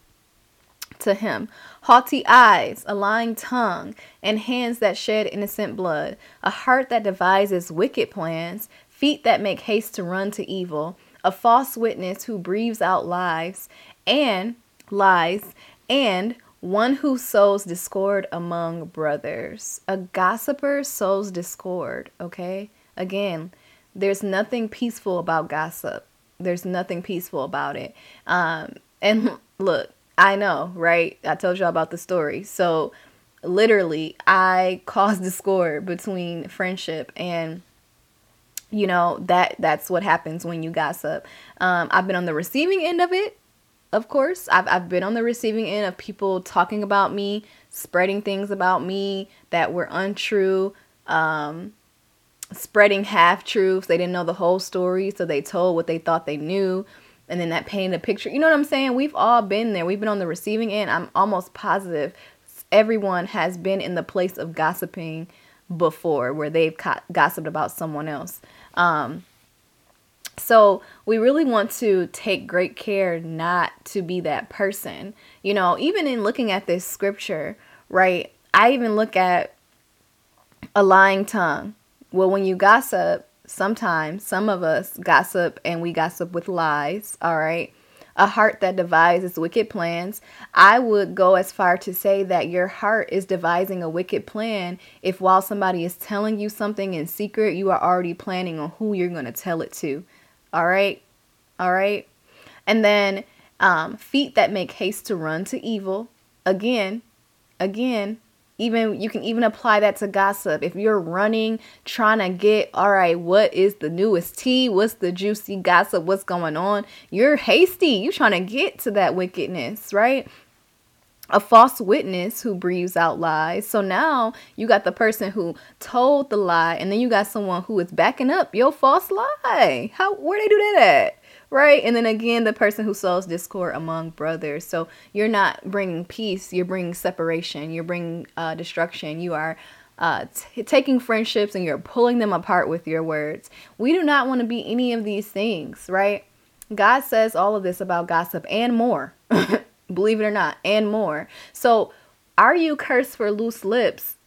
to him haughty eyes, a lying tongue, and hands that shed innocent blood, a heart that devises wicked plans, feet that make haste to run to evil, a false witness who breathes out lies and lies, and one who sows discord among brothers. A gossiper sows discord, okay? Again, there's nothing peaceful about gossip. There's nothing peaceful about it. Um, and look, I know, right? I told y'all about the story. So, literally, I caused discord between friendship and you know that that's what happens when you gossip. Um, i've been on the receiving end of it of course. I've, I've been on the receiving end of people talking about me spreading things about me that were untrue um, spreading half truths they didn't know the whole story so they told what they thought they knew and then that painted a picture. You know what i'm saying? We've all been there. We've been on the receiving end. I'm almost positive everyone has been in the place of gossiping before where they've gossiped about someone else um, so we really want to take great care not to be that person. You know, even in looking at this scripture, right? I even look at a lying tongue. Well, when you gossip, sometimes some of us gossip and we gossip with lies, all right? A heart that devises wicked plans. I would go as far to say that your heart is devising a wicked plan if while somebody is telling you something in secret, you are already planning on who you're going to tell it to. All right? All right? And then um, feet that make haste to run to evil. Again, again, even you can even apply that to gossip if you're running trying to get all right what is the newest tea what's the juicy gossip what's going on you're hasty you're trying to get to that wickedness right a false witness who breathes out lies. So now you got the person who told the lie, and then you got someone who is backing up your false lie. How where they do that at? Right? And then again, the person who sows discord among brothers. So you're not bringing peace, you're bringing separation, you're bringing uh, destruction. You are uh, t- taking friendships and you're pulling them apart with your words. We do not want to be any of these things, right? God says all of this about gossip and more, believe it or not, and more. So are you cursed for loose lips?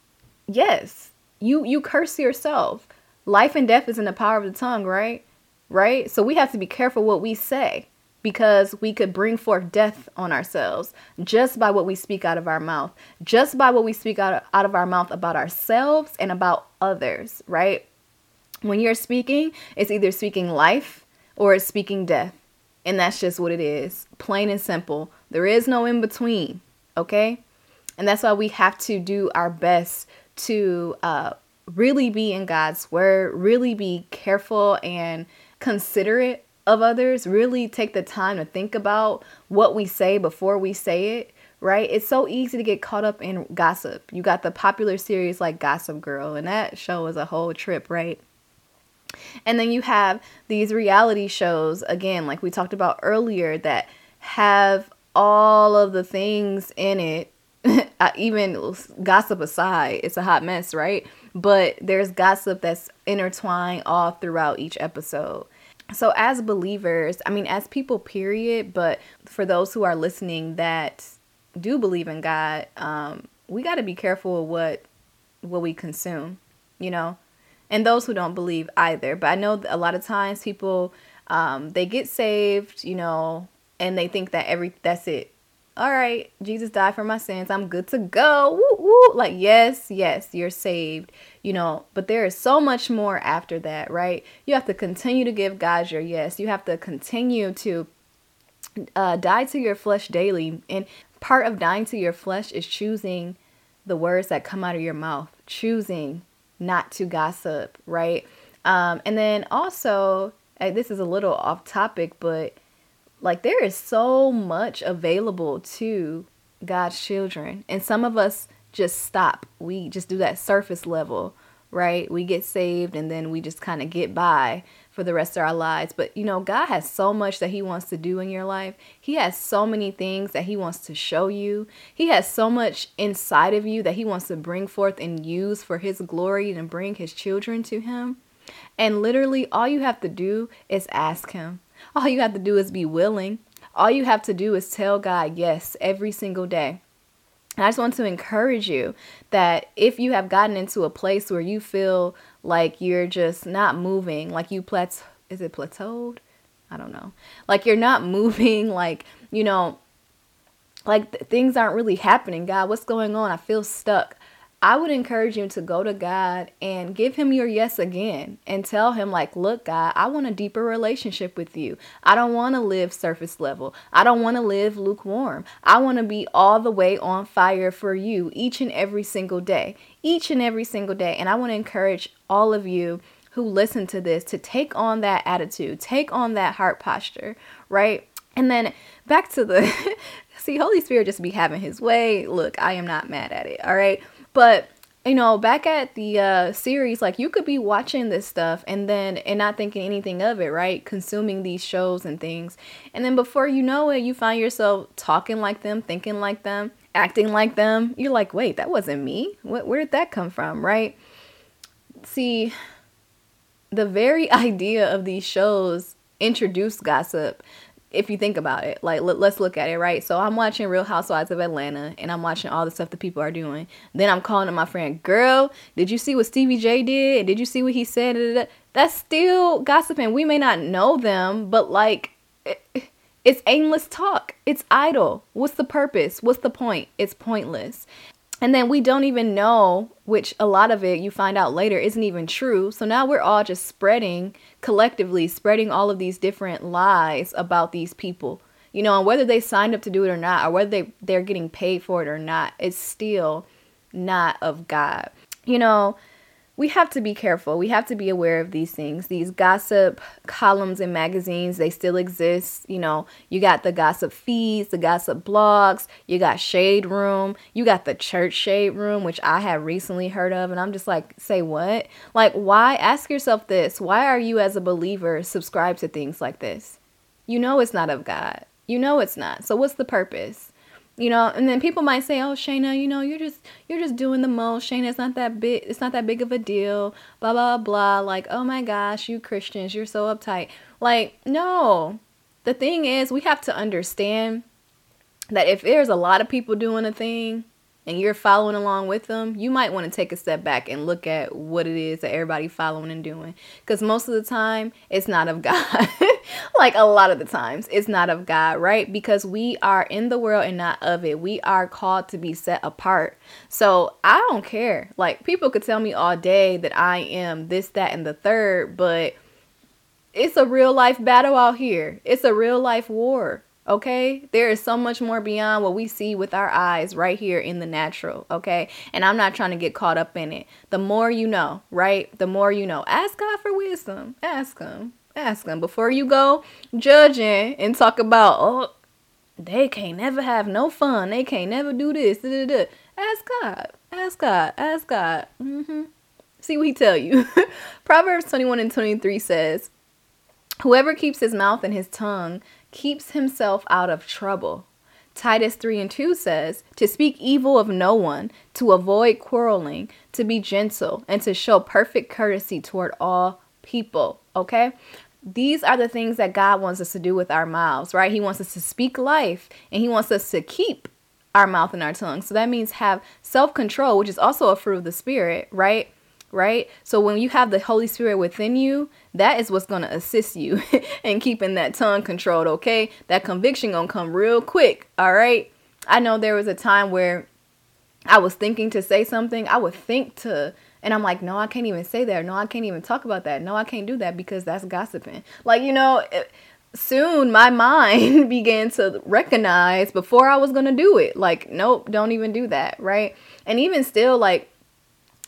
Yes. You you curse yourself. Life and death is in the power of the tongue, right? Right? So we have to be careful what we say because we could bring forth death on ourselves just by what we speak out of our mouth, just by what we speak out of, out of our mouth about ourselves and about others, right? When you're speaking, it's either speaking life or it's speaking death. And that's just what it is, plain and simple. There is no in between, okay? And that's why we have to do our best to uh, really be in God's word, really be careful and considerate of others, really take the time to think about what we say before we say it, right? It's so easy to get caught up in gossip. You got the popular series like Gossip Girl, and that show was a whole trip, right? And then you have these reality shows, again, like we talked about earlier, that have all of the things in it even gossip aside, it's a hot mess, right? But there's gossip that's intertwined all throughout each episode. So, as believers, I mean, as people, period, but for those who are listening that do believe in God, um, we got to be careful of what what we consume, you know, and those who don't believe either. But I know a lot of times people um, they get saved, you know, and they think that every that's it all right, Jesus died for my sins. I'm good to go. Woo, woo. Like, yes, yes, you're saved, you know, but there is so much more after that, right? You have to continue to give God your yes. You have to continue to uh, die to your flesh daily. And part of dying to your flesh is choosing the words that come out of your mouth, choosing not to gossip, right? Um, and then also, this is a little off topic, but like there is so much available to God's children. And some of us just stop. We just do that surface level, right? We get saved and then we just kind of get by for the rest of our lives. But you know, God has so much that He wants to do in your life. He has so many things that He wants to show you. He has so much inside of you that He wants to bring forth and use for His glory and bring His children to Him. And literally, all you have to do is ask Him. All you have to do is be willing. All you have to do is tell God yes every single day. And I just want to encourage you that if you have gotten into a place where you feel like you're just not moving, like you plat is it plateaued? I don't know. Like you're not moving, like, you know, like th- things aren't really happening. God, what's going on? I feel stuck. I would encourage you to go to God and give him your yes again and tell him, like, look, God, I want a deeper relationship with you. I don't want to live surface level. I don't want to live lukewarm. I want to be all the way on fire for you each and every single day, each and every single day. And I want to encourage all of you who listen to this to take on that attitude, take on that heart posture, right? And then back to the see, Holy Spirit just be having his way. Look, I am not mad at it, all right? But you know, back at the uh, series, like you could be watching this stuff and then and not thinking anything of it, right? Consuming these shows and things, and then before you know it, you find yourself talking like them, thinking like them, acting like them. You're like, wait, that wasn't me. What? Where did that come from, right? See, the very idea of these shows introduced gossip if you think about it, like let, us look at it, right? So I'm watching Real Housewives of Atlanta and I'm watching all the stuff that people are doing. Then I'm calling my friend, girl, did you see what Stevie J did? Did you see what he said? That's still gossiping. We may not know them, but like it's aimless talk. It's idle. What's the purpose? What's the point? It's pointless. And then we don't even know, which a lot of it you find out later isn't even true. So now we're all just spreading, collectively spreading all of these different lies about these people. You know, and whether they signed up to do it or not, or whether they, they're getting paid for it or not, it's still not of God. You know, we have to be careful. We have to be aware of these things. These gossip columns and magazines, they still exist. You know, you got the gossip feeds, the gossip blogs, you got Shade Room, you got the church Shade Room, which I have recently heard of. And I'm just like, say what? Like, why? Ask yourself this why are you, as a believer, subscribed to things like this? You know it's not of God. You know it's not. So what's the purpose? You know, and then people might say, "Oh, Shayna, you know, you're just you're just doing the most. Shayna, it's not that big. It's not that big of a deal. Blah blah blah. Like, oh my gosh, you Christians, you're so uptight. Like, no. The thing is, we have to understand that if there's a lot of people doing a thing, and you're following along with them, you might want to take a step back and look at what it is that everybody following and doing. Because most of the time, it's not of God. like a lot of the times, it's not of God, right? Because we are in the world and not of it. We are called to be set apart. So I don't care. Like people could tell me all day that I am this, that, and the third, but it's a real life battle out here. It's a real life war. Okay, there is so much more beyond what we see with our eyes right here in the natural. Okay, and I'm not trying to get caught up in it. The more you know, right? The more you know. Ask God for wisdom. Ask Him. Ask Him before you go judging and talk about, oh, they can't never have no fun. They can't never do this. Da, da, da. Ask God. Ask God. Ask God. Mm-hmm. See what He tell you. Proverbs 21 and 23 says, Whoever keeps his mouth and his tongue keeps himself out of trouble. Titus 3 and 2 says, To speak evil of no one, to avoid quarreling, to be gentle, and to show perfect courtesy toward all people. Okay? These are the things that God wants us to do with our mouths, right? He wants us to speak life and He wants us to keep our mouth and our tongue. So that means have self control, which is also a fruit of the Spirit, right? Right? So when you have the Holy Spirit within you, that is what's going to assist you in keeping that tongue controlled, okay? That conviction going to come real quick, all right? I know there was a time where I was thinking to say something, I would think to and I'm like, "No, I can't even say that. No, I can't even talk about that. No, I can't do that because that's gossiping." Like, you know, it, soon my mind began to recognize before I was going to do it. Like, nope, don't even do that, right? And even still like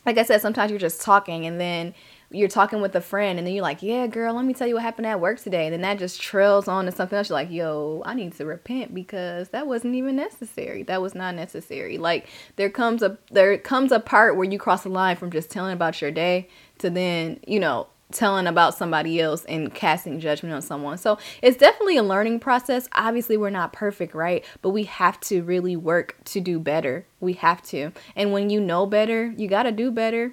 like I said, sometimes you're just talking and then you're talking with a friend and then you're like, yeah, girl, let me tell you what happened at work today. And then that just trails on to something else. You're like, yo, I need to repent because that wasn't even necessary. That was not necessary. Like there comes a there comes a part where you cross the line from just telling about your day to then, you know, telling about somebody else and casting judgment on someone. So it's definitely a learning process. Obviously, we're not perfect, right? But we have to really work to do better. We have to. And when you know better, you got to do better.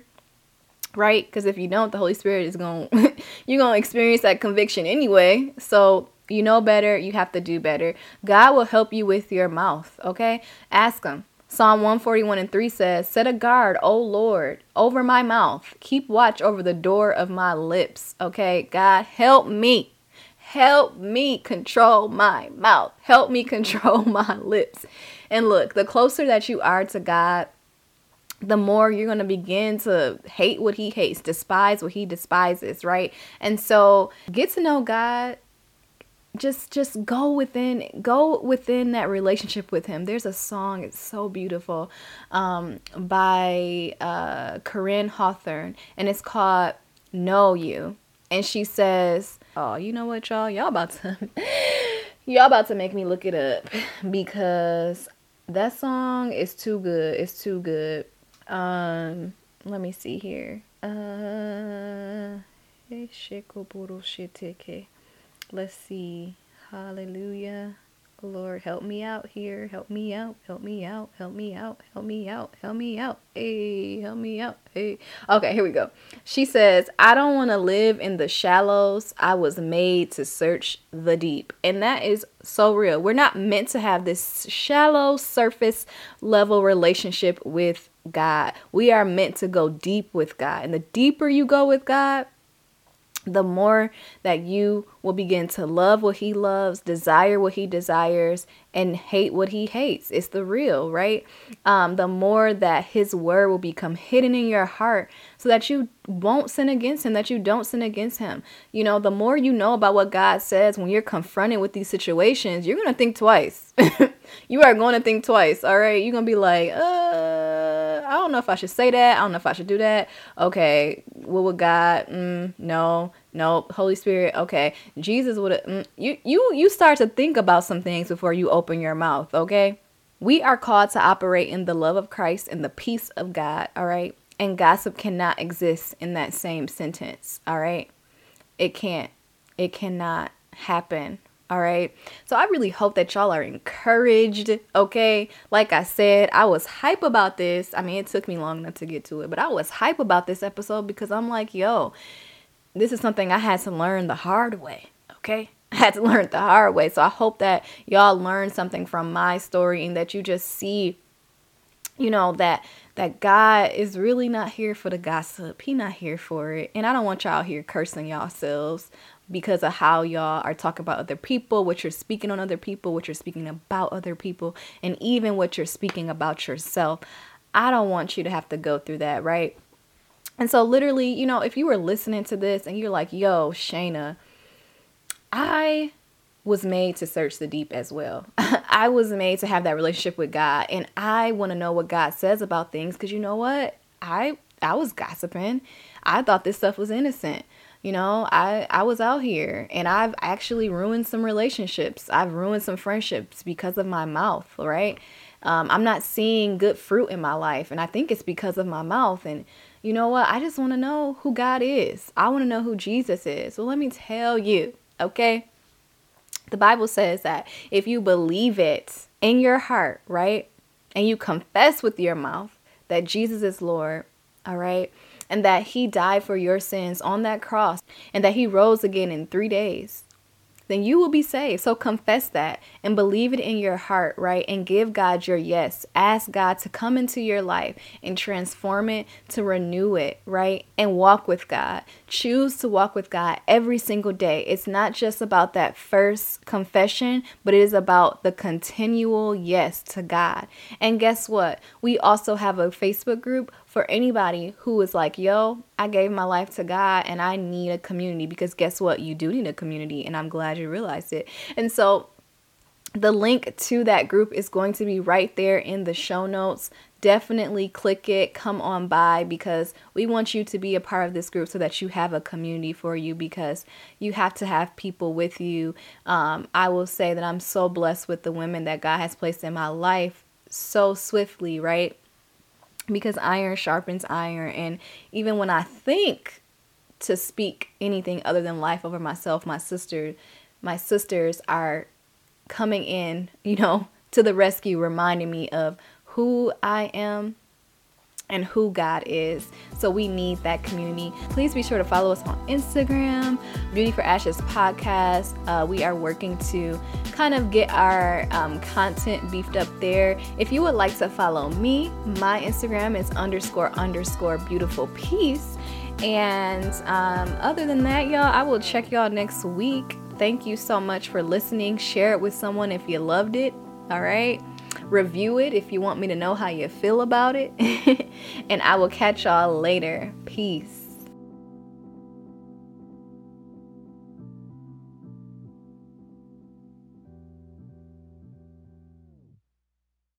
Right? Because if you don't, the Holy Spirit is going you're going to experience that conviction anyway. So you know better, you have to do better. God will help you with your mouth, okay? Ask him Psalm 141 and 3 says, Set a guard, O Lord, over my mouth. Keep watch over the door of my lips. Okay, God, help me. Help me control my mouth. Help me control my lips. And look, the closer that you are to God, the more you're going to begin to hate what he hates, despise what he despises, right? And so get to know God just just go within go within that relationship with him. There's a song it's so beautiful um, by uh, Koryn Hawthorne and it's called know you. And she says oh you know what y'all? Y'all about to y'all about to make me look it up because that song is too good it's too good. Um let me see here. Uh Let's see. Hallelujah. Lord, help me out here. Help me out. Help me out. Help me out. Help me out. Help me out. Hey, help me out. Hey. Okay, here we go. She says, I don't want to live in the shallows. I was made to search the deep. And that is so real. We're not meant to have this shallow surface level relationship with God. We are meant to go deep with God. And the deeper you go with God, the more that you will begin to love what he loves, desire what he desires, and hate what he hates. It's the real, right? Um, the more that his word will become hidden in your heart so that you won't sin against him, that you don't sin against him. You know, the more you know about what God says when you're confronted with these situations, you're going to think twice. you are going to think twice, all right? You're going to be like, uh, I don't know if I should say that. I don't know if I should do that. Okay, what would God? Mm, no, no. Holy Spirit, okay. Jesus would mm, you you you start to think about some things before you open your mouth, okay? We are called to operate in the love of Christ and the peace of God, all right? And gossip cannot exist in that same sentence, all right? It can't. It cannot happen All right. So I really hope that y'all are encouraged. Okay. Like I said, I was hype about this. I mean, it took me long enough to get to it, but I was hype about this episode because I'm like, yo, this is something I had to learn the hard way. Okay. I had to learn the hard way. So I hope that y'all learn something from my story and that you just see, you know, that that God is really not here for the gossip. He not here for it. And I don't want y'all here cursing yourselves because of how y'all are talking about other people, what you're speaking on other people, what you're speaking about other people, and even what you're speaking about yourself. I don't want you to have to go through that, right? And so, literally, you know, if you were listening to this and you're like, yo, Shayna, I was made to search the deep as well. I was made to have that relationship with God, and I want to know what God says about things because you know what? I I was gossiping. I thought this stuff was innocent. You know, I I was out here and I've actually ruined some relationships. I've ruined some friendships because of my mouth, right? Um, I'm not seeing good fruit in my life, and I think it's because of my mouth. And you know what? I just want to know who God is. I want to know who Jesus is. Well, let me tell you, okay? The Bible says that if you believe it in your heart, right, and you confess with your mouth that Jesus is Lord, all right, and that he died for your sins on that cross and that he rose again in three days, then you will be saved. So confess that and believe it in your heart, right? And give God your yes. Ask God to come into your life and transform it, to renew it, right? And walk with God. Choose to walk with God every single day. It's not just about that first confession, but it is about the continual yes to God. And guess what? We also have a Facebook group for anybody who is like, yo, I gave my life to God and I need a community because guess what? You do need a community, and I'm glad you realized it. And so, the link to that group is going to be right there in the show notes. Definitely click it, come on by because we want you to be a part of this group so that you have a community for you because you have to have people with you. Um, I will say that I'm so blessed with the women that God has placed in my life so swiftly, right? Because iron sharpens iron. And even when I think to speak anything other than life over myself, my sister, my sisters are coming in, you know, to the rescue, reminding me of who I am and who God is. So we need that community. Please be sure to follow us on Instagram, Beauty for Ashes podcast. Uh, we are working to kind of get our um, content beefed up there. If you would like to follow me, my Instagram is underscore underscore beautiful peace. And um, other than that, y'all, I will check y'all next week. Thank you so much for listening. Share it with someone if you loved it. All right. Review it if you want me to know how you feel about it. and I will catch y'all later. Peace.